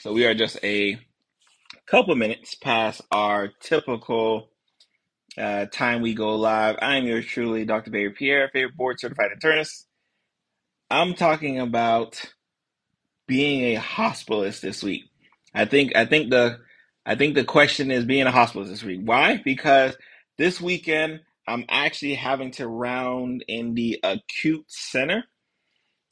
So we are just a couple minutes past our typical uh, time we go live. I am yours truly, Dr. Barry Pierre, favorite board certified internist. I'm talking about being a hospitalist this week. I think I think the I think the question is being a hospitalist this week. Why? Because this weekend I'm actually having to round in the acute center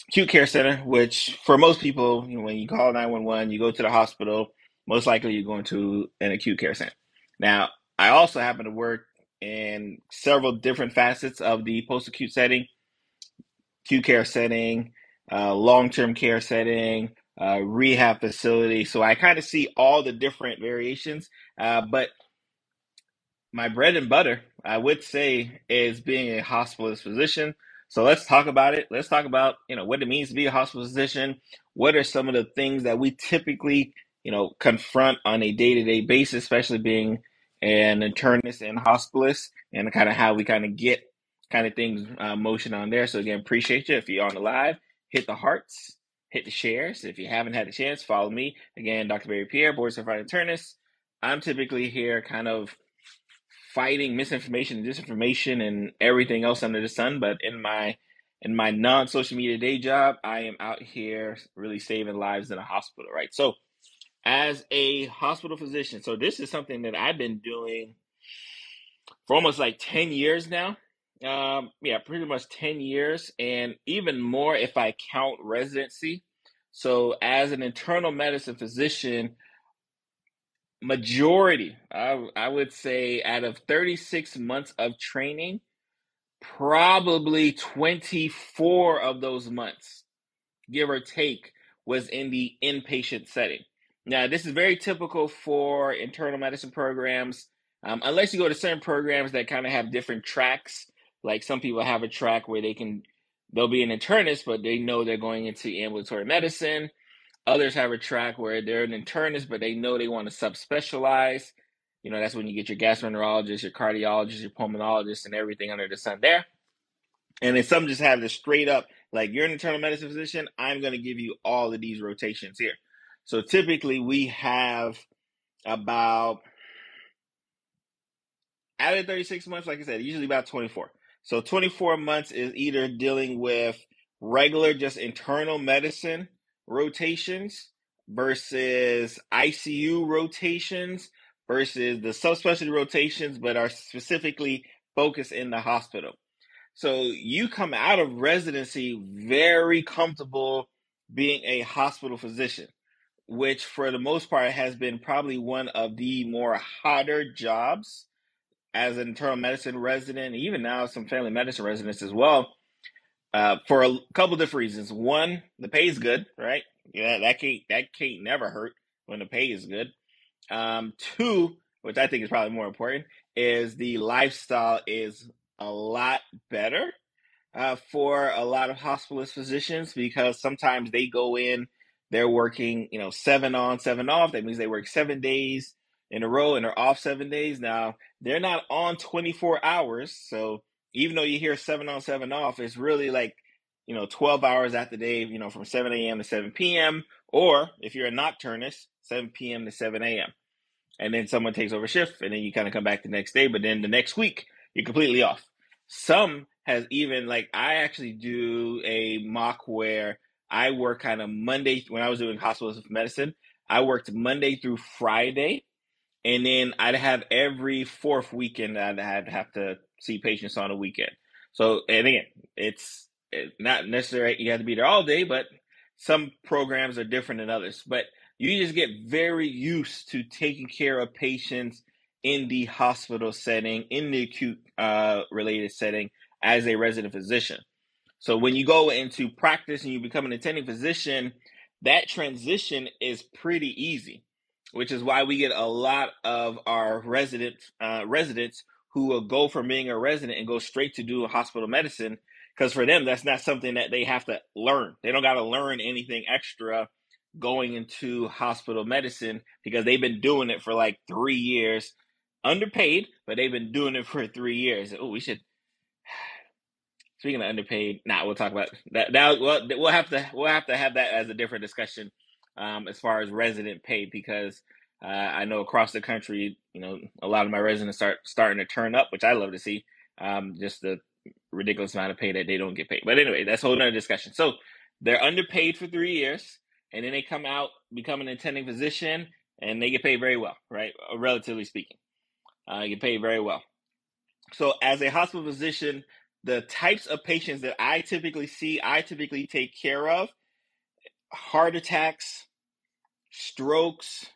acute care center, which for most people, you know, when you call 911, you go to the hospital, most likely you're going to an acute care center. Now, I also happen to work in several different facets of the post acute setting, acute care setting, uh, long term care setting, uh, rehab facility. So I kind of see all the different variations. Uh, but my bread and butter, I would say, is being a hospitalist physician. So let's talk about it. Let's talk about, you know, what it means to be a hospital physician. What are some of the things that we typically, you know, confront on a day-to-day basis, especially being an internist and hospitalist, and kind of how we kind of get kind of things uh, motion on there. So again, appreciate you. If you're on the live, hit the hearts, hit the shares. If you haven't had a chance, follow me. Again, Dr. Barry Pierre, board certified internist. I'm typically here kind of fighting misinformation and disinformation and everything else under the sun. But in my in my non social media day job, I am out here really saving lives in a hospital, right? So as a hospital physician, so this is something that I've been doing for almost like 10 years now. Um, yeah, pretty much 10 years, and even more if I count residency. So, as an internal medicine physician, majority, I, I would say, out of 36 months of training, probably 24 of those months, give or take, was in the inpatient setting. Now, this is very typical for internal medicine programs, um, unless you go to certain programs that kind of have different tracks. Like some people have a track where they can, they'll be an internist, but they know they're going into ambulatory medicine Others have a track where they're an internist, but they know they want to subspecialize. You know, that's when you get your gastroenterologist, your cardiologist, your pulmonologist, and everything under the sun there. And then some just have this straight up, like you're an internal medicine physician, I'm going to give you all of these rotations here. So typically we have about, out of 36 months, like I said, usually about 24. So 24 months is either dealing with regular, just internal medicine rotations versus ICU rotations versus the subspecialty rotations, but are specifically focused in the hospital. So you come out of residency very comfortable being a hospital physician, which for the most part has been probably one of the more hotter jobs as an internal medicine resident, even now some family medicine residents as well uh, for a couple different reasons. One, the pay is good, right? Yeah, that can't that can't never hurt when the pay is good. Um, two, which I think is probably more important, is the lifestyle is a lot better uh, for a lot of hospitalist physicians because sometimes they go in, they're working, you know, seven on, seven off. That means they work seven days in a row and they're off seven days. Now they're not on 24 hours, so even though you hear seven on, seven off, it's really like, you know, 12 hours the day, you know, from 7 a.m. to 7 p.m. Or if you're a nocturnist, 7 p.m. to 7 a.m. And then someone takes over shift and then you kind of come back the next day. But then the next week, you're completely off. Some has even, like, I actually do a mock where I work kind of Monday, when I was doing hospitals of medicine, I worked Monday through Friday. And then I'd have every fourth weekend I'd have to see patients on a weekend. So, and again, it's not necessarily you have to be there all day, but some programs are different than others. But you just get very used to taking care of patients in the hospital setting, in the acute uh, related setting as a resident physician. So when you go into practice and you become an attending physician, that transition is pretty easy, which is why we get a lot of our resident uh, residents who will go from being a resident and go straight to do hospital medicine because for them that's not something that they have to learn. They don't got to learn anything extra going into hospital medicine because they've been doing it for like three years. Underpaid but they've been doing it for three years. Oh we should speaking of underpaid now nah, we'll talk about that now we'll, we'll have to we'll have to have that as a different discussion um, as far as resident pay because uh, I know across the country, you know, a lot of my residents start starting to turn up, which I love to see. Um, just the ridiculous amount of pay that they don't get paid. But anyway, that's a whole other discussion. So they're underpaid for three years, and then they come out, become an attending physician, and they get paid very well, right? Uh, relatively speaking, uh, get paid very well. So as a hospital physician, the types of patients that I typically see, I typically take care of heart attacks, strokes,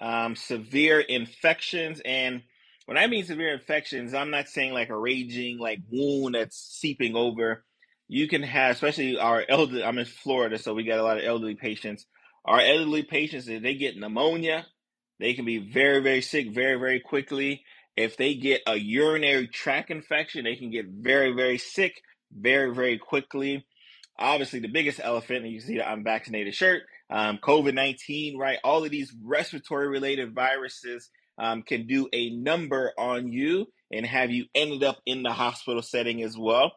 um, severe infections. And when I mean severe infections, I'm not saying like a raging like wound that's seeping over. You can have, especially our elderly. I'm in Florida, so we got a lot of elderly patients. Our elderly patients, if they get pneumonia, they can be very, very sick very, very quickly. If they get a urinary tract infection, they can get very, very sick very, very quickly. Obviously, the biggest elephant, and you see the unvaccinated shirt, um, COVID 19, right? All of these respiratory related viruses um, can do a number on you and have you ended up in the hospital setting as well.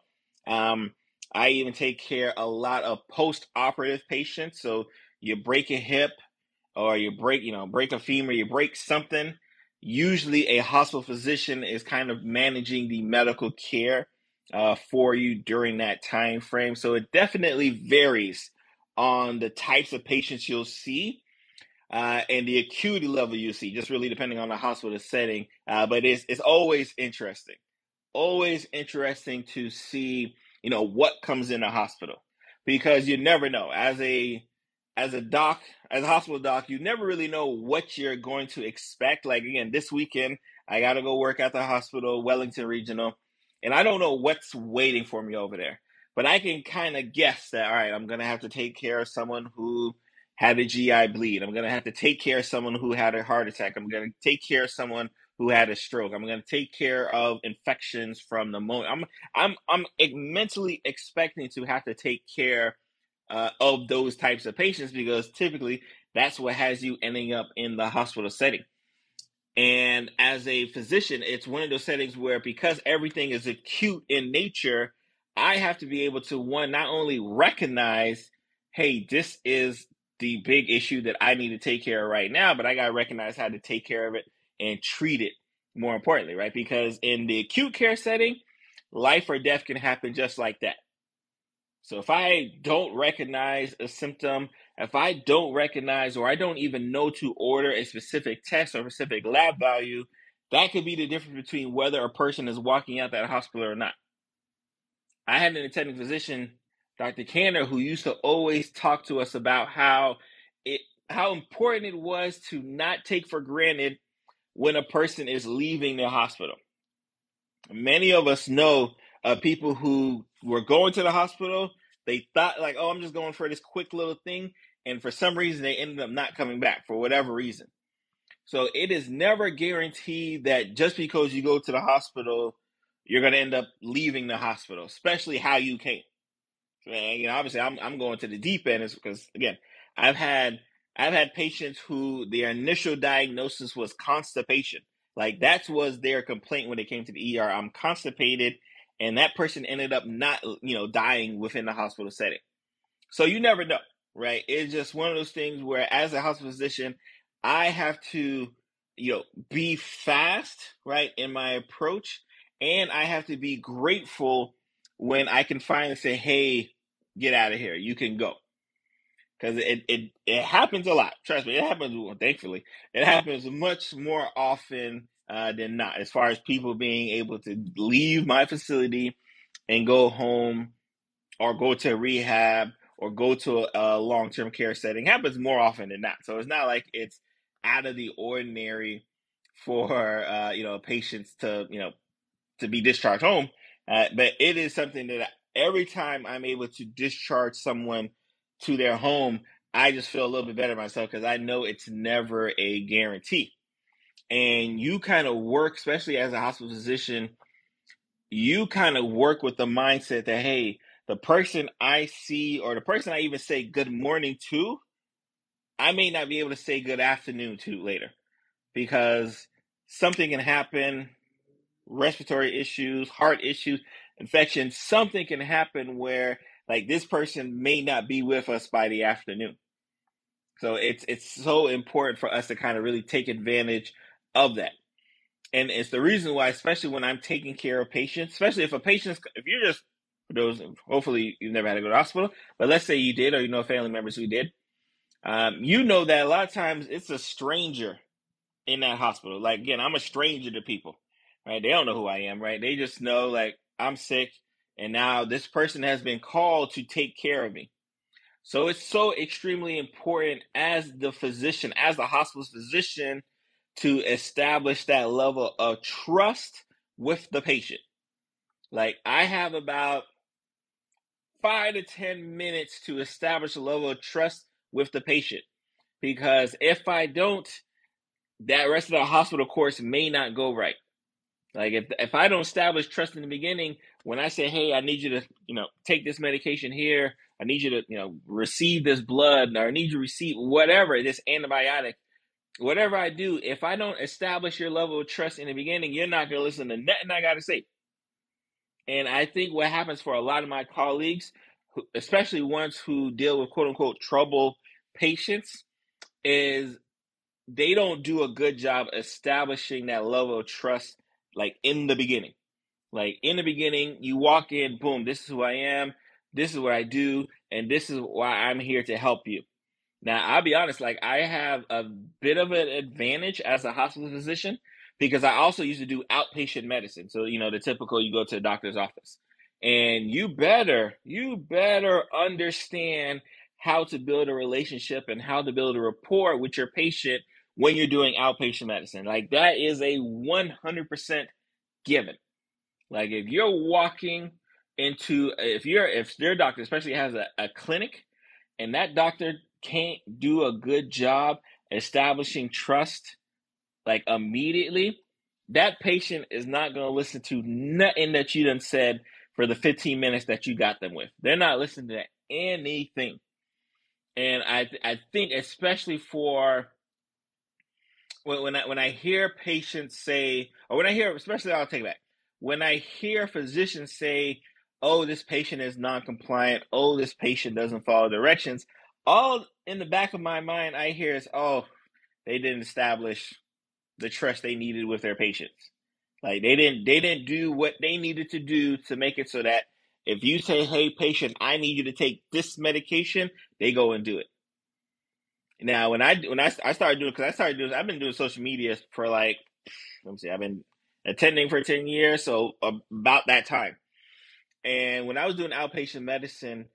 Um, I even take care a lot of post operative patients. So you break a hip or you break, you know, break a femur, you break something. Usually, a hospital physician is kind of managing the medical care uh, for you during that time frame. So it definitely varies on the types of patients you'll see uh, and the acuity level you see, just really depending on the hospital setting. Uh, but it's it's always interesting, always interesting to see you know what comes in the hospital because you never know as a as a doc as a hospital doc you never really know what you're going to expect like again this weekend i gotta go work at the hospital wellington regional and I don't know what's waiting for me over there. But I can kind of guess that all right, I'm gonna have to take care of someone who had a GI bleed. I'm gonna have to take care of someone who had a heart attack. I'm gonna take care of someone who had a stroke. I'm gonna take care of infections from pneumonia. I'm I'm I'm mentally expecting to have to take care uh, of those types of patients because typically that's what has you ending up in the hospital setting. And as a physician, it's one of those settings where because everything is acute in nature, I have to be able to one not only recognize, hey, this is the big issue that I need to take care of right now, but I got to recognize how to take care of it and treat it more importantly, right? Because in the acute care setting, life or death can happen just like that. So if I don't recognize a symptom if I don't recognize or I don't even know to order a specific test or specific lab value, that could be the difference between whether a person is walking out that hospital or not. I had an attending physician, Dr. Canner, who used to always talk to us about how it how important it was to not take for granted when a person is leaving the hospital. Many of us know uh, people who were going to the hospital. They thought like, oh, I'm just going for this quick little thing, and for some reason they ended up not coming back for whatever reason. So it is never guaranteed that just because you go to the hospital, you're going to end up leaving the hospital, especially how you came. And, you know, obviously, I'm I'm going to the deep end is because again, I've had I've had patients who their initial diagnosis was constipation. Like that was their complaint when they came to the ER. I'm constipated, and that person ended up not you know dying within the hospital setting. So you never know right? It's just one of those things where, as a hospital physician, I have to, you know, be fast, right, in my approach, and I have to be grateful when I can finally say, "Hey, get out of here. You can go." Because it, it it happens a lot. Trust me, it happens. Well, thankfully, it happens much more often uh, than not. As far as people being able to leave my facility and go home or go to rehab or go to a, a long term care setting happens more often than not. So it's not like it's out of the ordinary for uh, you know patients to you know to be discharged home, uh, but it is something that every time I'm able to discharge someone to their home, I just feel a little bit better myself because I know it's never a guarantee. And you kind of work, especially as a hospital physician, you kind of work with the mindset that hey, the person I see or the person I even say good morning to, I may not be able to say good afternoon to later because something can happen respiratory issues, heart issues, infection, something can happen where like this person may not be with us by the afternoon. So it's it's so important for us to kind of really take advantage of that. And it's the reason why, especially when I'm taking care of patients, especially if a patient's, if you're just, those, hopefully you've never had to go to hospital, but let's say you did, or you know family members who did, um, you know that a lot of times it's a stranger in that hospital. Like, again, I'm a stranger to people, right? They don't know who I am, right? They just know, like, I'm sick, and now this person has been called to take care of me. So it's so extremely important as the physician, as the hospital's physician, to establish that level of trust with the patient. Like I have about five to 10 minutes to establish a level of trust with the patient. Because if I don't, that rest of the hospital course may not go right. Like if if I don't establish trust in the beginning, when I say, "Hey, I need you to, you know, take this medication here. I need you to, you know, receive this blood, or I need you to receive whatever this antibiotic." Whatever I do, if I don't establish your level of trust in the beginning, you're not going to listen to nothing I got to say. And I think what happens for a lot of my colleagues, especially ones who deal with quote unquote trouble patients, is they don't do a good job establishing that level of trust like in the beginning. Like in the beginning, you walk in, boom, this is who I am, this is what I do, and this is why I'm here to help you. Now, I'll be honest, like I have a bit of an advantage as a hospital physician because I also used to do outpatient medicine. So, you know, the typical you go to the doctor's office. And you better, you better understand how to build a relationship and how to build a rapport with your patient when you're doing outpatient medicine. Like that is a 100% given. Like if you're walking into, if you're, if their doctor especially has a, a clinic and that doctor can't do a good job establishing trust like immediately, that patient is not going to listen to nothing that you done said for the 15 minutes that you got them with. They're not listening to anything. And I I think especially for when when I when I hear patients say or when I hear especially I'll take that when I hear physicians say, "Oh, this patient is non-compliant. Oh, this patient doesn't follow directions," all in the back of my mind I hear is, "Oh, they didn't establish the trust they needed with their patients. Like they didn't they didn't do what they needed to do to make it so that if you say, "Hey, patient, I need you to take this medication," they go and do it. Now, when I when I, I started doing because I started doing I've been doing social media for like let me see I've been attending for ten years, so about that time. And when I was doing outpatient medicine,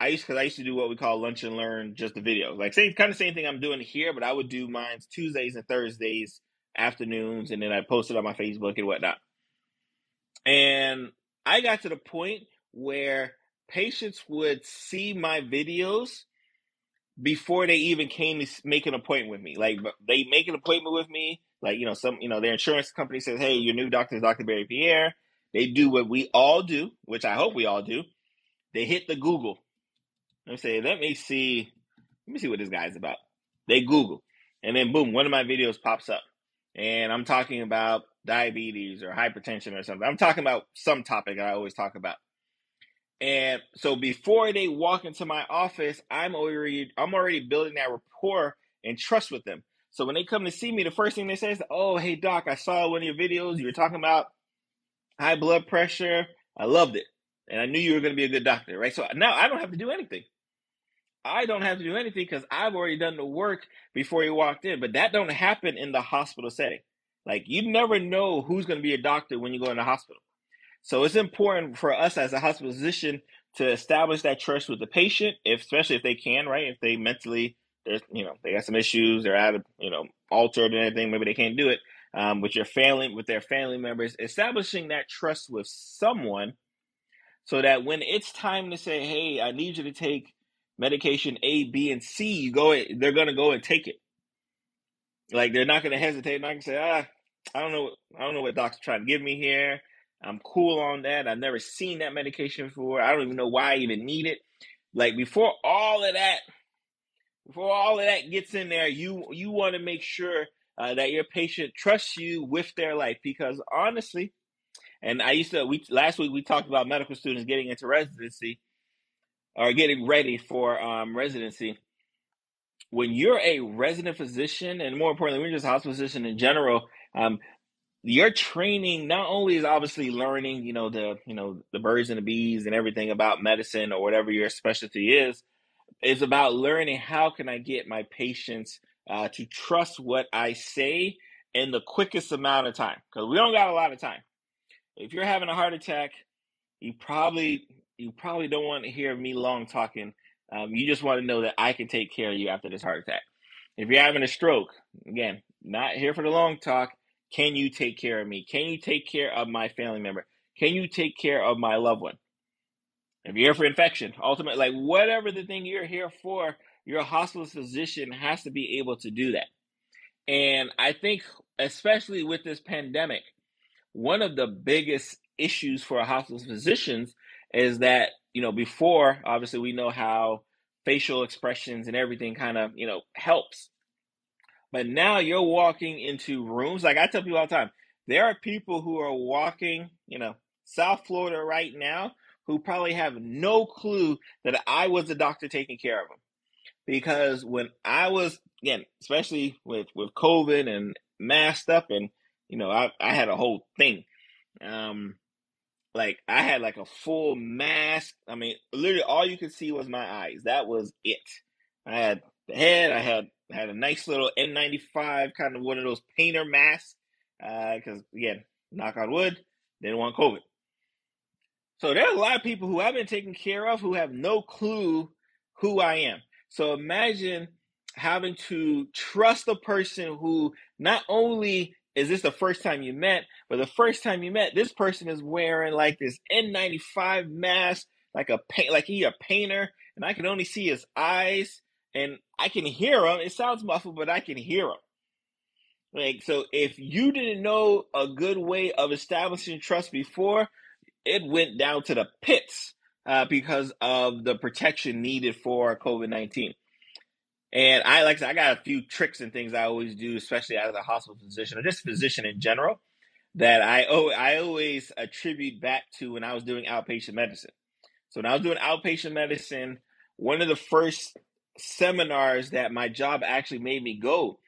I used because I used to do what we call lunch and learn, just the video, like same kind of same thing I'm doing here, but I would do mine Tuesdays and Thursdays afternoons, and then I posted on my Facebook and whatnot. And I got to the point where patients would see my videos before they even came to make an appointment with me. Like they make an appointment with me. Like you know, some you know their insurance company says, "Hey, your new doctor is Dr. Barry Pierre." They do what we all do, which I hope we all do. They hit the Google. Let me say, let me see, let me see what this guy's about. They Google, and then boom, one of my videos pops up and I'm talking about diabetes or hypertension or something. I'm talking about some topic I always talk about. And so before they walk into my office, I'm already I'm already building that rapport and trust with them. So when they come to see me, the first thing they say is, "Oh, hey doc, I saw one of your videos. You were talking about high blood pressure. I loved it, and I knew you were going to be a good doctor, right?" So now I don't have to do anything. I don't have to do anything because I've already done the work before he walked in. But that don't happen in the hospital setting. Like you never know who's going to be a doctor when you go in the hospital. So it's important for us as a hospital physician to establish that trust with the patient, if, especially if they can, right? If they mentally, there's, you know, they got some issues, they're out of, you know, altered and anything, maybe they can't do it. Um, with your family, with their family members, establishing that trust with someone, so that when it's time to say, "Hey, I need you to take medication A, B, and C, you go, they're gonna go and take it. Like they're not gonna hesitate. Not gonna say, ah, I don't know, I don't know what doctor's trying to give me here. I'm cool on that. I've never seen that medication before. I don't even know why I even need it. Like before all of that, before all of that gets in there, you you want to make sure uh, that your patient trusts you with their life because honestly, and I used to we last week we talked about medical students getting into residency or getting ready for um, residency. when you're a resident physician, and more importantly, when you're just a hospital physician in general, um, your training not only is obviously learning, you know, the you know the birds and the bees and everything about medicine or whatever your specialty is, is about learning how can I get my patients uh, to trust what I say in the quickest amount of time because we don't got a lot of time. If you're having a heart attack, you probably you probably don't want to hear me long talking. Um, you just want to know that I can take care of you after this heart attack. If you're having a stroke, again, not here for the long talk. Can you take care of me? Can you take care of my family member? Can you take care of my loved one? If you're here for infection, ultimately, like whatever the thing you're here for, your hospital physician has to be able to do that. And I think, especially with this pandemic, one of the biggest issues for hospital physicians is that, you know, before, obviously, we know how facial expressions and everything kind of, you know, helps. But now you're walking into rooms, like I tell people all the time, there are people who are walking, you know, South Florida right now who probably have no clue that I was the doctor taking care of them. Because when I was, again, especially with, with COVID and masked up and, you know, I, I had a whole thing. Um, like I had like a full mask. I mean, literally all you could see was my eyes. That was it. I had the head. I had had a nice little N95 kind of one of those painter masks. Because uh, again, knock on wood, didn't want COVID. So there are a lot of people who I've been taking care of who have no clue who I am. So imagine having to trust a person who not only is this the first time you met, but the first time you met, this person is wearing like this N95 mask, like a paint, like he a painter, and I can only see his eyes, and I can hear him. It sounds muffled, but I can hear him. Like so, if you didn't know a good way of establishing trust before, it went down to the pits uh, because of the protection needed for COVID nineteen. And I like I got a few tricks and things I always do, especially as a hospital physician or just physician in general, that I oh I always attribute back to when I was doing outpatient medicine. So when I was doing outpatient medicine, one of the first seminars that my job actually made me go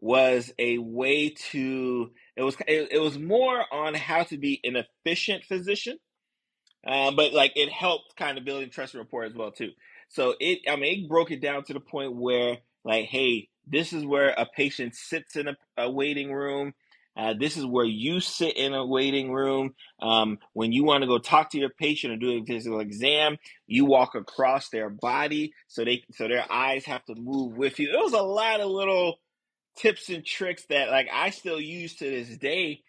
was a way to it was it, it was more on how to be an efficient physician um, but like it helped kind of building trust rapport as well too. So it, I mean, it broke it down to the point where like, hey, this is where a patient sits in a, a waiting room. Uh, this is where you sit in a waiting room. Um, when you want to go talk to your patient or do a physical exam, you walk across their body so they so their eyes have to move with you. It was a lot of little tips and tricks that like I still use to this day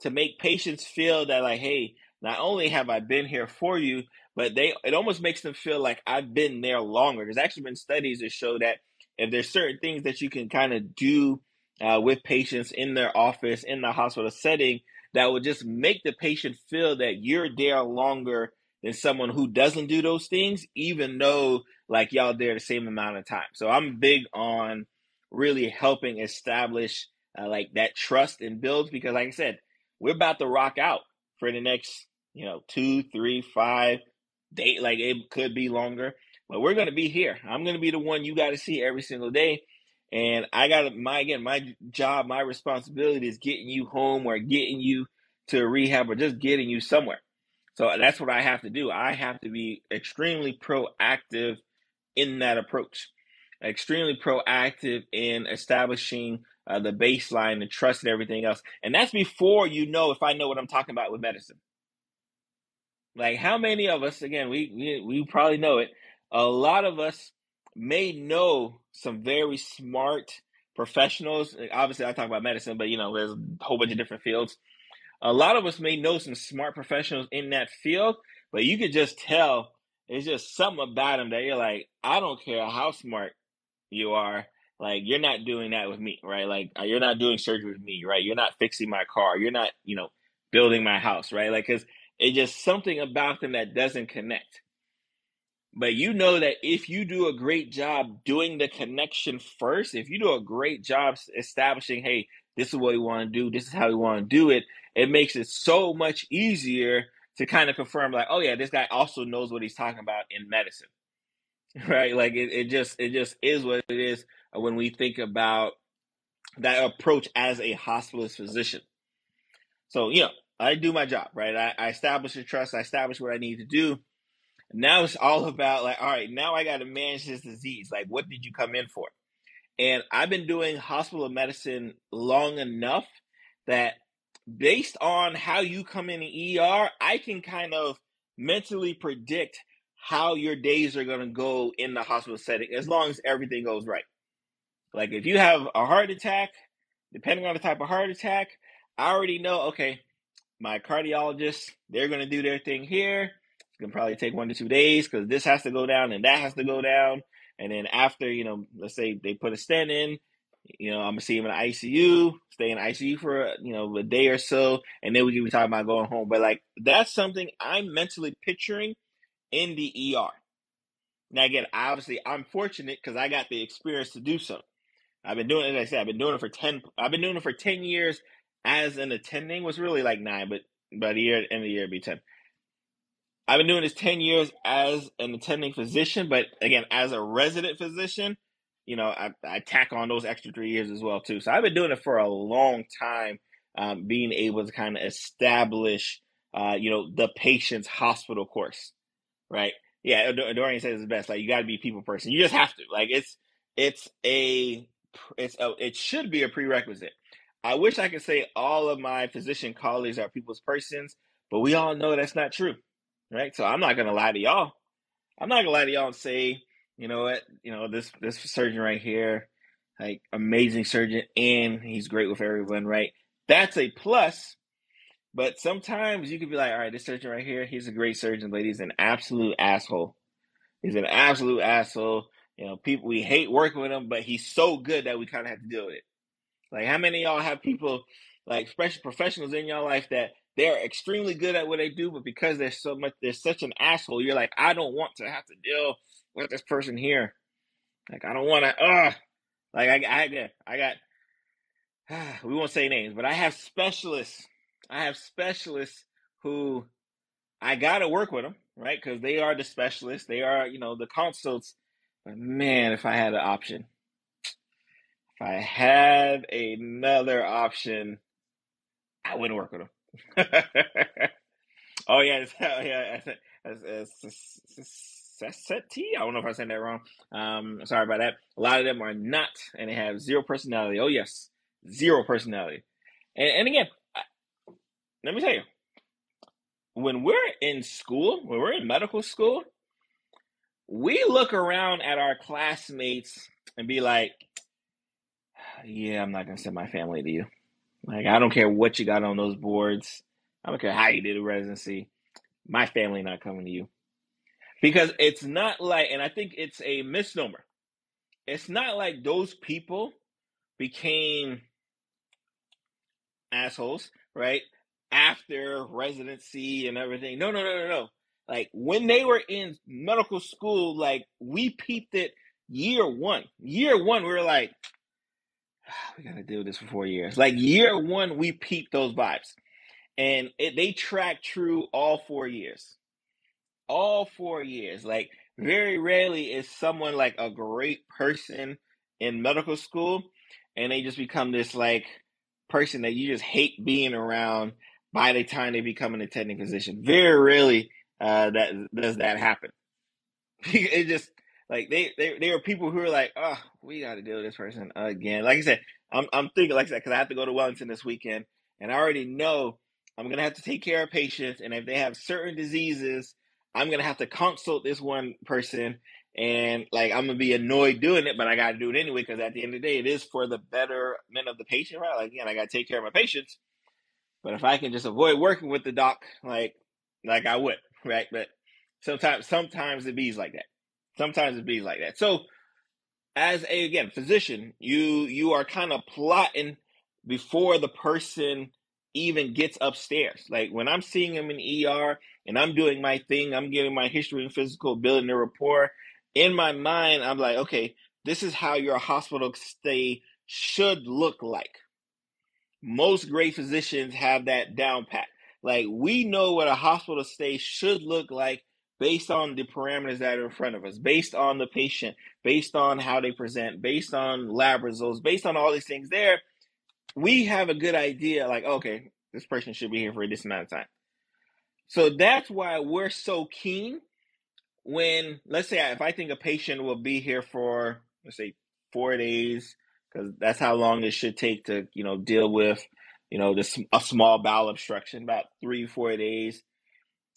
to make patients feel that like, hey, not only have I been here for you, but they it almost makes them feel like I've been there longer. There's actually been studies that show that if there's certain things that you can kind of do uh, with patients in their office in the hospital setting that would just make the patient feel that you're there longer than someone who doesn't do those things, even though like y'all there the same amount of time. So I'm big on really helping establish uh, like that trust and builds because, like I said, we're about to rock out for the next, you know, two, three, five date. Like it could be longer, but we're gonna be here. I'm gonna be the one you got to see every single day. And I got my again, my job, my responsibility is getting you home or getting you to rehab or just getting you somewhere. So that's what I have to do. I have to be extremely proactive in that approach, extremely proactive in establishing uh, the baseline, the trust, and everything else. And that's before you know if I know what I'm talking about with medicine. Like, how many of us, again, we, we, we probably know it, a lot of us may know some very smart professionals. Obviously, I talk about medicine, but you know, there's a whole bunch of different fields. A lot of us may know some smart professionals in that field, but you could just tell it's just something about them that you're like, I don't care how smart you are. Like you're not doing that with me, right? Like uh, you're not doing surgery with me, right? You're not fixing my car. You're not, you know, building my house, right? Like cuz it's just something about them that doesn't connect. But you know that if you do a great job doing the connection first, if you do a great job establishing, hey, this is what we want to do, this is how we want to do it, it makes it so much easier to kind of confirm, like, oh yeah, this guy also knows what he's talking about in medicine. Right? Like it, it just it just is what it is when we think about that approach as a hospitalist physician. So, you know, I do my job, right? I, I establish the trust, I establish what I need to do. Now it's all about like, all right, now I got to manage this disease. Like, what did you come in for? And I've been doing hospital medicine long enough that based on how you come in the ER, I can kind of mentally predict how your days are going to go in the hospital setting as long as everything goes right. Like if you have a heart attack, depending on the type of heart attack, I already know, okay, my cardiologist, they're going to do their thing here. It's to probably take one to two days because this has to go down and that has to go down. And then after, you know, let's say they put a stent in, you know, I'm gonna see him in the ICU, stay in ICU for you know a day or so, and then we can be talking about going home. But like that's something I'm mentally picturing in the ER. Now again, obviously I'm fortunate because I got the experience to do so. I've been doing, as I said, I've been doing it for ten. I've been doing it for ten years as an attending. Was really like nine, but but the year end of the year it'd be ten. I've been doing this ten years as an attending physician, but again, as a resident physician, you know, I, I tack on those extra three years as well too. So I've been doing it for a long time, um, being able to kind of establish, uh, you know, the patient's hospital course, right? Yeah, Dorian says it's best. Like you got to be people person. You just have to. Like it's it's a it's a, it should be a prerequisite. I wish I could say all of my physician colleagues are people's persons, but we all know that's not true, right? So I'm not gonna lie to y'all. I'm not gonna lie to y'all and say, you know what, you know this this surgeon right here, like amazing surgeon, and he's great with everyone, right? That's a plus. But sometimes you could be like, all right, this surgeon right here, he's a great surgeon, but he's an absolute asshole. He's an absolute asshole. You know, people we hate working with him, but he's so good that we kind of have to deal with it. Like, how many y'all have people like special professionals in your life that they're extremely good at what they do, but because they're so much, they're such an asshole, you're like, I don't want to have to deal with this person here. Like, I don't want to. Uh like I, I, I got. We won't say names, but I have specialists. I have specialists who I got to work with them, right? Because they are the specialists. They are, you know, the consults but man, if I had an option, if I had another option, I wouldn't work with them. oh yeah, it's, oh, yeah, Seti. I don't know if I said that wrong. Um, sorry about that. A lot of them are not, and they have zero personality. Oh yes, zero personality. And, and again, let me tell you, when we're in school, when we're in medical school, we look around at our classmates and be like, yeah, I'm not to send my family to you. Like, I don't care what you got on those boards. I don't care how you did a residency. My family not coming to you. Because it's not like, and I think it's a misnomer. It's not like those people became assholes, right? After residency and everything. No, no, no, no, no. Like when they were in medical school, like we peeped it year one. Year one, we were like, we gotta do this for four years. Like year one, we peeped those vibes, and it, they track true all four years. All four years. Like very rarely is someone like a great person in medical school, and they just become this like person that you just hate being around by the time they become an attending physician. Very rarely uh, that does that happen. it just like they, they they were people who are like, oh, we got to deal with this person again. Like I said, I'm I'm thinking like I said because I have to go to Wellington this weekend, and I already know I'm gonna have to take care of patients, and if they have certain diseases, I'm gonna have to consult this one person, and like I'm gonna be annoyed doing it, but I got to do it anyway because at the end of the day, it is for the betterment of the patient, right? Like again, I got to take care of my patients, but if I can just avoid working with the doc, like like I would right? But sometimes sometimes it bees like that. Sometimes it bees like that. So as a again physician, you you are kind of plotting before the person even gets upstairs. Like when I'm seeing him in ER and I'm doing my thing, I'm getting my history and physical, building a rapport. In my mind, I'm like, okay, this is how your hospital stay should look like. Most great physicians have that down pat. Like we know what a hospital stay should look like based on the parameters that are in front of us, based on the patient, based on how they present, based on lab results, based on all these things there, we have a good idea like, okay, this person should be here for this amount of time. So that's why we're so keen when, let's say, if I think a patient will be here for, let's say, four days, because that's how long it should take to, you know, deal with, you know, this a small bowel obstruction, about three, four days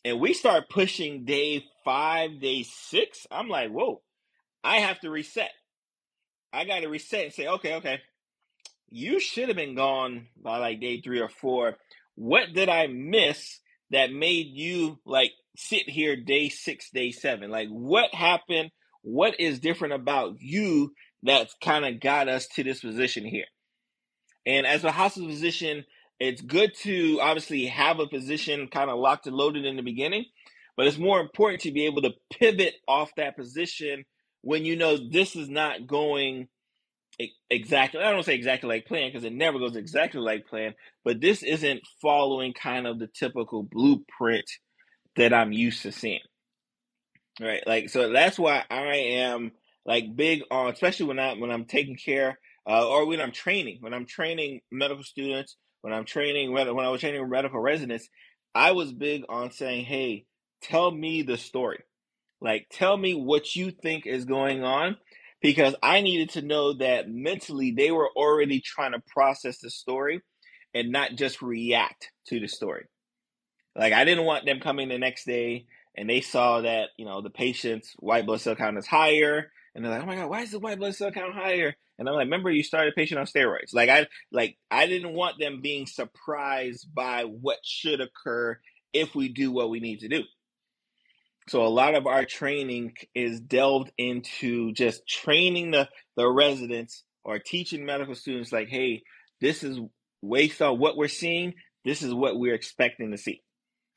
and we start pushing day five, day six, I'm like, whoa, I have to reset. I got to reset and say, okay, okay, you should have been gone by like day three or four. What did I miss that made you like sit here day six, day seven? Like, what happened? What is different about you that's kind of got us to this position here? And as a hospital physician, it's good to obviously have a position kind of locked and loaded in the beginning, but it's more important to be able to pivot off that position when you know this is not going exactly I don't say exactly like plan because it never goes exactly like plan, but this isn't following kind of the typical blueprint that I'm used to seeing. Right? Like so that's why I am like big on especially when I when I'm taking care uh, or when I'm training, when I'm training medical students when I'm training, when I was training medical residents, I was big on saying, hey, tell me the story. Like, tell me what you think is going on because I needed to know that mentally they were already trying to process the story and not just react to the story. Like, I didn't want them coming the next day and they saw that, you know, the patient's white blood cell count is higher. And they're like, oh my God, why is the white blood cell count higher? And I'm like, remember you started a patient on steroids. Like I like I didn't want them being surprised by what should occur if we do what we need to do. So a lot of our training is delved into just training the, the residents or teaching medical students like, hey, this is based on what we're seeing, this is what we're expecting to see.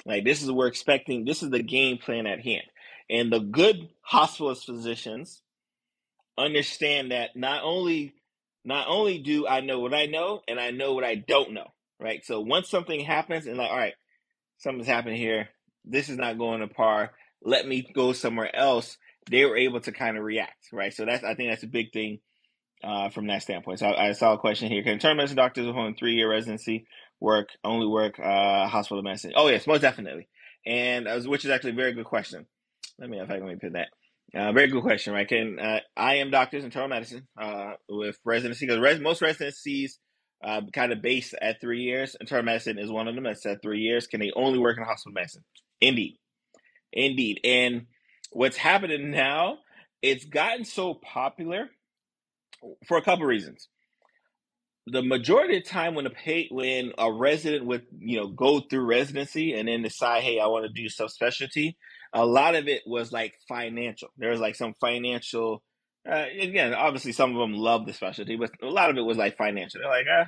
Like this is what we're expecting, this is the game plan at hand. And the good hospitalist physicians understand that not only not only do I know what I know and I know what I don't know, right? So once something happens and like, all right, something's happened here, this is not going to par, let me go somewhere else, they were able to kind of react, right? So that's I think that's a big thing uh, from that standpoint. So I, I, saw a question here. Can internal medicine doctors who three year residency work only work uh, hospital medicine? Oh yes, most definitely. And uh, which is actually a very good question. Let me if I can put that. Uh, very good question, right? Can uh, IM doctors internal medicine uh, with residency because res- most residencies uh, kind of base at three years. Internal medicine is one of them that's at three years. Can they only work in hospital medicine? Indeed, indeed. And what's happening now? It's gotten so popular for a couple reasons the majority of the time when a pay, when a resident would you know go through residency and then decide hey i want to do subspecialty a lot of it was like financial. There was like some financial uh, again obviously some of them love the specialty but a lot of it was like financial. They're like ah,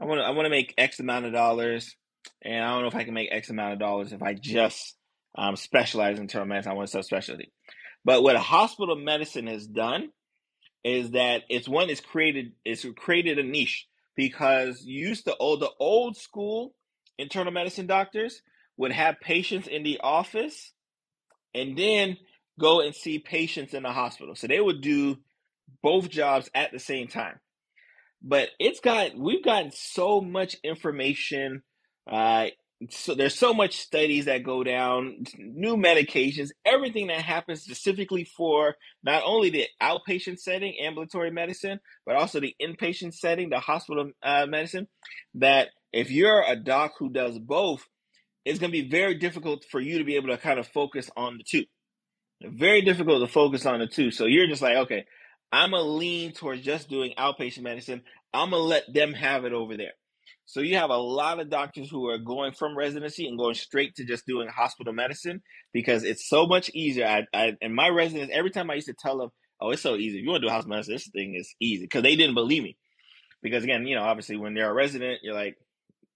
i want to i want to make x amount of dollars and i don't know if i can make x amount of dollars if i just um, specialize in internal medicine. I want a subspecialty. But what hospital medicine has done is that it's one it's created it's created a niche because used to old the old school internal medicine doctors would have patients in the office and then go and see patients in the hospital. So they would do both jobs at the same time. But it's got we've gotten so much information uh, so there's so much studies that go down, new medications, everything that happens specifically for not only the outpatient setting, ambulatory medicine, but also the inpatient setting, the hospital uh, medicine. That if you're a doc who does both, it's going to be very difficult for you to be able to kind of focus on the two. Very difficult to focus on the two. So you're just like, okay, I'm going to lean towards just doing outpatient medicine. I'm going to let them have it over there. So you have a lot of doctors who are going from residency and going straight to just doing hospital medicine because it's so much easier. I, I and my residents, every time I used to tell them, "Oh, it's so easy. If you want to do hospital medicine, this thing is easy," because they didn't believe me. Because again, you know, obviously, when they're a resident, you're like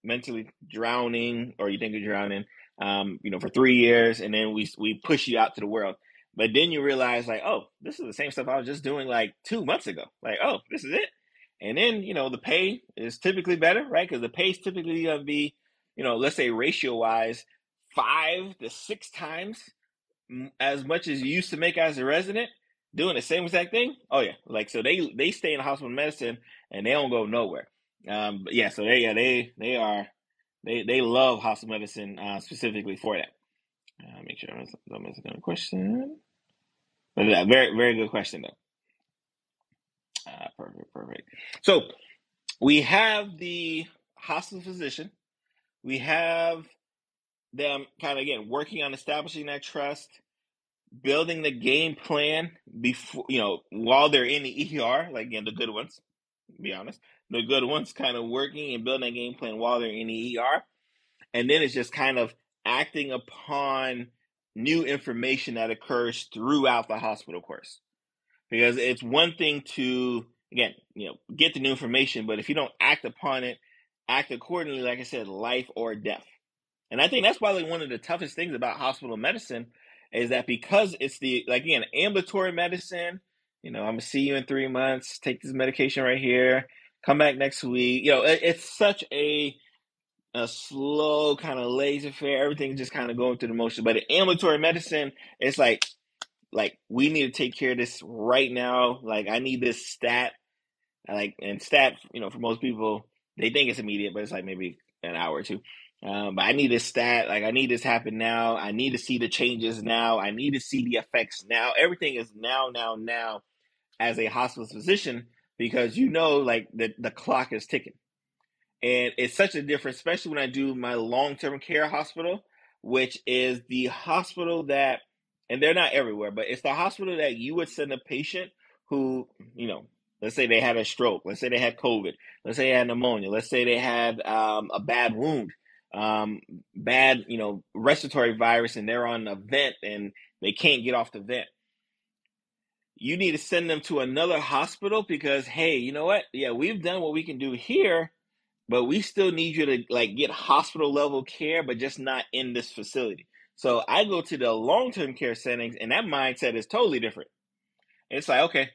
mentally drowning, or you think you're drowning, um, you know, for three years, and then we we push you out to the world. But then you realize, like, oh, this is the same stuff I was just doing like two months ago. Like, oh, this is it. And then, you know, the pay is typically better, right? Because the pay is typically to be, you know, let's say ratio wise, five to six times as much as you used to make as a resident, doing the same exact thing. Oh yeah, like so they they stay in hospital medicine and they don't go nowhere. Um, yeah, so they yeah they they are they they love hospital medicine uh, specifically for that. Uh, make sure I'm not missing a question. But yeah, very very good question though. Uh, perfect, perfect. So we have the hospital physician. We have them kind of again working on establishing that trust, building the game plan before you know while they're in the ER. Like again, the good ones. Be honest, the good ones kind of working and building a game plan while they're in the ER, and then it's just kind of acting upon new information that occurs throughout the hospital course. Because it's one thing to again you know get the new information but if you don't act upon it act accordingly like i said life or death. And i think that's probably one of the toughest things about hospital medicine is that because it's the like again ambulatory medicine you know i'm gonna see you in three months take this medication right here come back next week you know it, it's such a a slow kind of laissez-faire everything's just kind of going through the motion but in ambulatory medicine it's like like we need to take care of this right now. Like I need this stat. Like and stat, you know, for most people, they think it's immediate, but it's like maybe an hour or two. Um, but I need this stat. Like I need this happen now. I need to see the changes now. I need to see the effects now. Everything is now, now, now. As a hospital physician, because you know, like the the clock is ticking, and it's such a difference, especially when I do my long term care hospital, which is the hospital that and they're not everywhere, but it's the hospital that you would send a patient who, you know, let's say they had a stroke, let's say they had COVID, let's say they had pneumonia, let's say they had um, a bad wound, um, bad, you know, respiratory virus, and they're on a vent and they can't get off the vent. You need to send them to another hospital because, hey, you know what? Yeah, we've done what we can do here, but we still need you to like get hospital level care, but just not in this facility. So I go to the long term care settings, and that mindset is totally different. It's like, okay,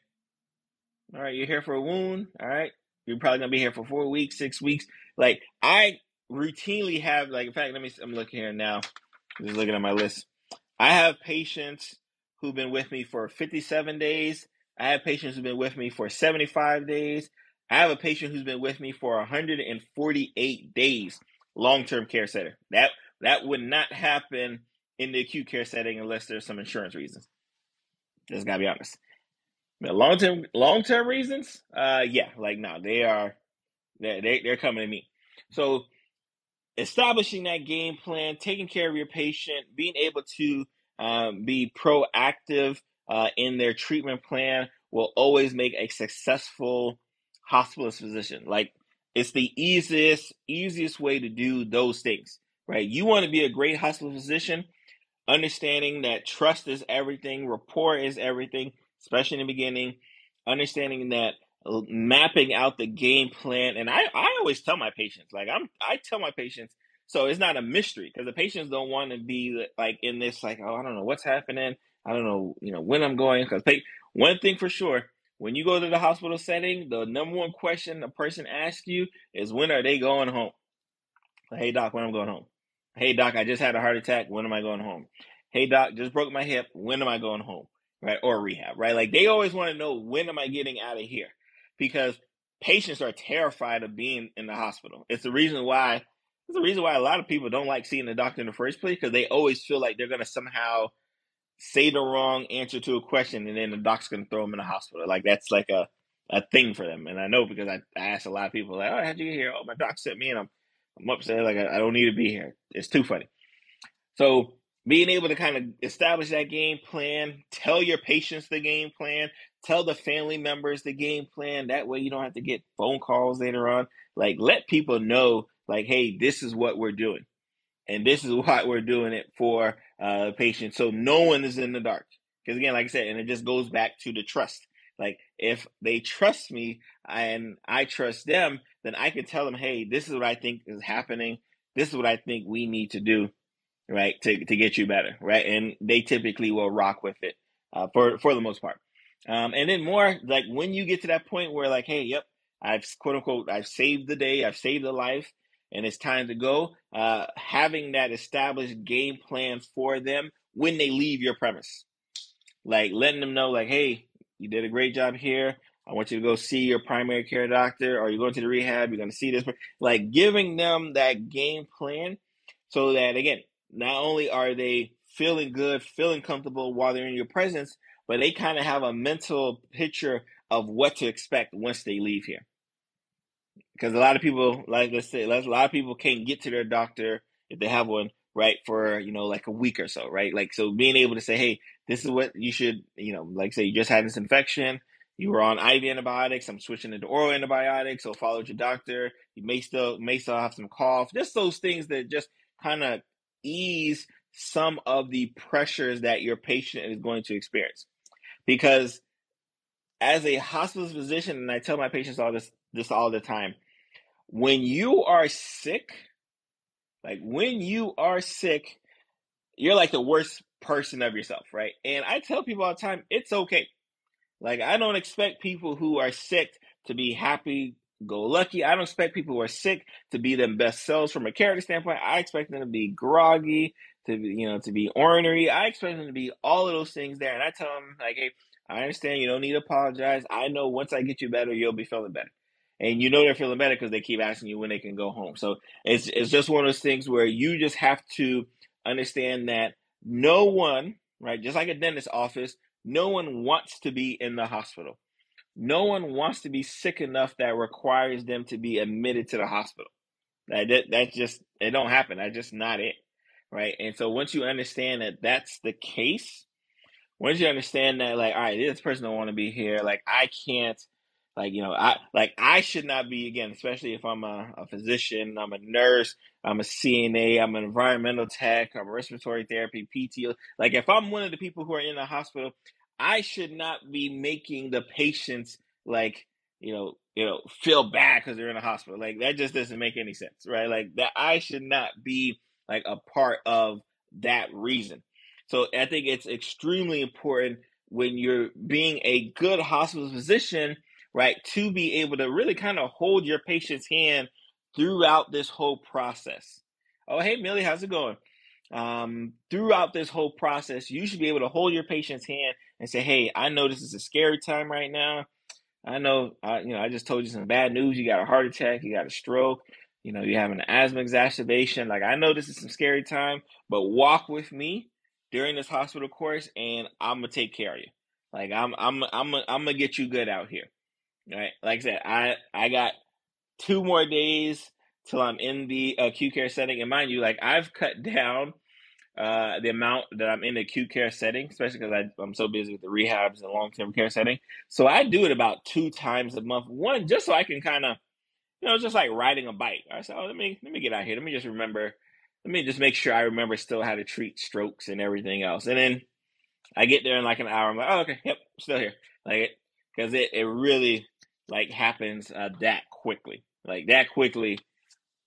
all right, you're here for a wound. All right, you're probably gonna be here for four weeks, six weeks. Like I routinely have, like, in fact, let me. I'm looking here now. Just looking at my list. I have patients who've been with me for 57 days. I have patients who've been with me for 75 days. I have a patient who's been with me for 148 days, long term care center. That that would not happen in the acute care setting unless there's some insurance reasons. Just gotta be honest. But long term long term reasons, uh yeah, like no, they are they they're coming to me. So establishing that game plan, taking care of your patient, being able to um, be proactive uh, in their treatment plan will always make a successful hospitalist physician. Like it's the easiest easiest way to do those things, right? You want to be a great hospital physician understanding that trust is everything, rapport is everything, especially in the beginning, understanding that mapping out the game plan. And I, I always tell my patients, like I'm, I tell my patients, so it's not a mystery because the patients don't want to be like in this, like, oh, I don't know what's happening. I don't know, you know, when I'm going. Because one thing for sure, when you go to the hospital setting, the number one question a person asks you is when are they going home? Hey doc, when I'm going home. Hey, doc, I just had a heart attack. When am I going home? Hey, doc, just broke my hip. When am I going home? Right? Or rehab, right? Like they always want to know when am I getting out of here? Because patients are terrified of being in the hospital. It's the reason why it's the reason why a lot of people don't like seeing the doctor in the first place because they always feel like they're going to somehow say the wrong answer to a question and then the doc's going to throw them in the hospital. Like that's like a, a thing for them. And I know because I, I asked a lot of people like, oh, how'd you get here? Oh, my doc sent me and I'm I'm upset. Like I, I don't need to be here. It's too funny. So being able to kind of establish that game plan, tell your patients the game plan, tell the family members the game plan. That way you don't have to get phone calls later on. Like let people know, like, hey, this is what we're doing. And this is why we're doing it for uh patients. So no one is in the dark. Because again, like I said, and it just goes back to the trust. Like if they trust me and I trust them, then I can tell them, hey, this is what I think is happening. This is what I think we need to do, right, to, to get you better, right? And they typically will rock with it uh, for for the most part. Um, and then more like when you get to that point where like, hey, yep, I've quote unquote, I've saved the day, I've saved the life, and it's time to go. Uh, having that established game plan for them when they leave your premise. Like letting them know, like, hey, you did a great job here. I want you to go see your primary care doctor, or you're going to the rehab. You're going to see this. Like giving them that game plan, so that again, not only are they feeling good, feeling comfortable while they're in your presence, but they kind of have a mental picture of what to expect once they leave here because a lot of people, like let's say, a lot of people can't get to their doctor if they have one, right, for you know like a week or so, right? Like so, being able to say, hey, this is what you should, you know, like say you just had this infection, you were on IV antibiotics, I'm switching into oral antibiotics, so follow your doctor. You may still may still have some cough, just those things that just kind of ease some of the pressures that your patient is going to experience, because as a hospitalist physician, and I tell my patients all this this all the time when you are sick, like when you are sick, you're like the worst person of yourself, right? And I tell people all the time, it's okay. Like I don't expect people who are sick to be happy go lucky. I don't expect people who are sick to be them best selves from a character standpoint. I expect them to be groggy, to be, you know, to be ornery. I expect them to be all of those things there. And I tell them like, hey, I understand you don't need to apologize. I know once I get you better, you'll be feeling better and you know they're feeling better because they keep asking you when they can go home. So it's it's just one of those things where you just have to understand that no one, right, just like a dentist office, no one wants to be in the hospital. No one wants to be sick enough that requires them to be admitted to the hospital. That that, that just it don't happen. That's just not it, right? And so once you understand that that's the case, once you understand that, like, all right, this person don't want to be here, like I can't like, you know, I like I should not be again, especially if I'm a, a physician, I'm a nurse, I'm a CNA, I'm an environmental tech, I'm a respiratory therapy, PTO. Like if I'm one of the people who are in the hospital, I should not be making the patients like, you know, you know, feel bad because they're in the hospital. Like that just doesn't make any sense, right? Like that I should not be like a part of that reason. So I think it's extremely important when you're being a good hospital physician right? To be able to really kind of hold your patient's hand throughout this whole process. Oh, hey, Millie, how's it going? Um, throughout this whole process, you should be able to hold your patient's hand and say, "Hey, I know this is a scary time right now. I know, I, you know, I just told you some bad news. You got a heart attack, you got a stroke, you know, you have an asthma exacerbation. Like, I know this is some scary time, but walk with me during this hospital course, and I'm gonna take care of you. Like, I'm, I'm, I'm, I'm gonna get you good out here." Right, like I said, I I got two more days till I'm in the acute care setting, and mind you, like I've cut down uh, the amount that I'm in the acute care setting, especially because I'm so busy with the rehabs and long term care setting. So I do it about two times a month. One, just so I can kind of, you know, just like riding a bike. I said, oh, let me let me get out here. Let me just remember. Let me just make sure I remember still how to treat strokes and everything else. And then I get there in like an hour. I'm like, oh, okay, yep, still here. Like, because it, it really like happens uh, that quickly. Like that quickly,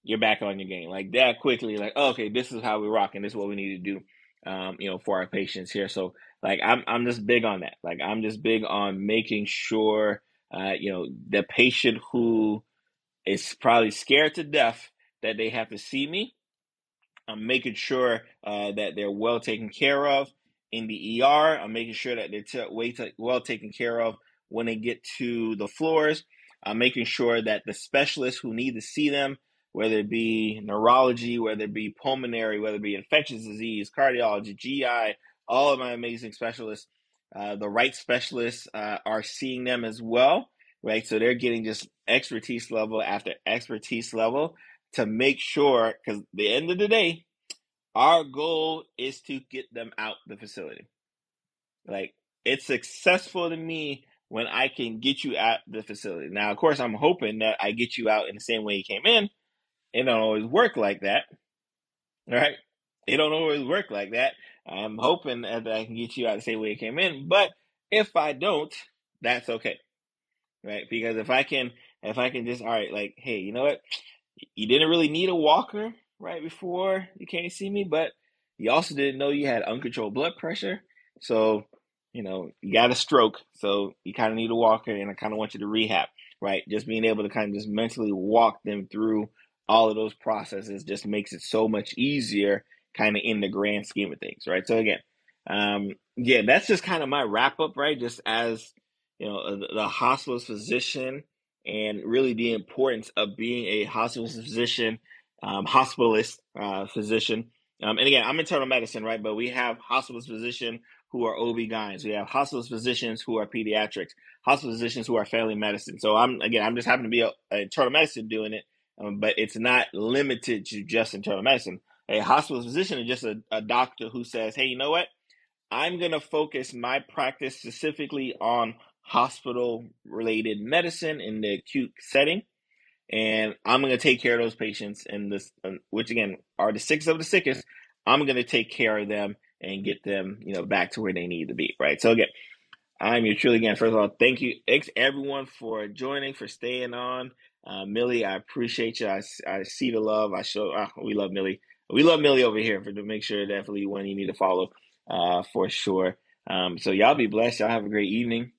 you're back on your game. Like that quickly, like oh, okay, this is how we're rocking. this is what we need to do. Um, you know, for our patients here. So like I'm I'm just big on that. Like I'm just big on making sure uh, you know the patient who is probably scared to death that they have to see me. I'm making sure uh, that they're well taken care of in the ER. I'm making sure that they're t- well taken care of when they get to the floors, uh, making sure that the specialists who need to see them, whether it be neurology, whether it be pulmonary, whether it be infectious disease, cardiology, GI, all of my amazing specialists, uh, the right specialists uh, are seeing them as well, right? So they're getting just expertise level after expertise level to make sure, because the end of the day, our goal is to get them out the facility. Like it's successful to me when I can get you at the facility. Now, of course, I'm hoping that I get you out in the same way you came in. It don't always work like that, right? It don't always work like that. I'm hoping that I can get you out the same way you came in, but if I don't, that's okay, right? Because if I can, if I can just, all right, like, hey, you know what? You didn't really need a walker right before you came to see me, but you also didn't know you had uncontrolled blood pressure, so you know, you got a stroke, so you kind of need a walker, and I kind of want you to rehab, right? Just being able to kind of just mentally walk them through all of those processes just makes it so much easier, kind of in the grand scheme of things, right? So again, Um, yeah, that's just kind of my wrap up, right? Just as you know, the, the hospitalist physician, and really the importance of being a hospitalist physician, um, hospitalist uh, physician. Um, and again, I'm internal medicine, right? But we have hospitalist physician who are OB-GYNs. We have hospital physicians who are pediatrics, hospital physicians who are family medicine. So I'm again, I'm just happen to be a, a internal medicine doing it, um, but it's not limited to just internal medicine. A hospital physician is just a, a doctor who says, hey, you know what? I'm going to focus my practice specifically on hospital related medicine in the acute setting. And I'm going to take care of those patients, and this, which again are the sickest of the sickest. I'm going to take care of them and get them, you know, back to where they need to be, right? So again, I'm your truly again. First of all, thank you, thanks everyone for joining, for staying on. Uh, Millie, I appreciate you. I, I see the love. I show. Uh, we love Millie. We love Millie over here for to make sure definitely one you need to follow uh, for sure. Um, so y'all be blessed. Y'all have a great evening.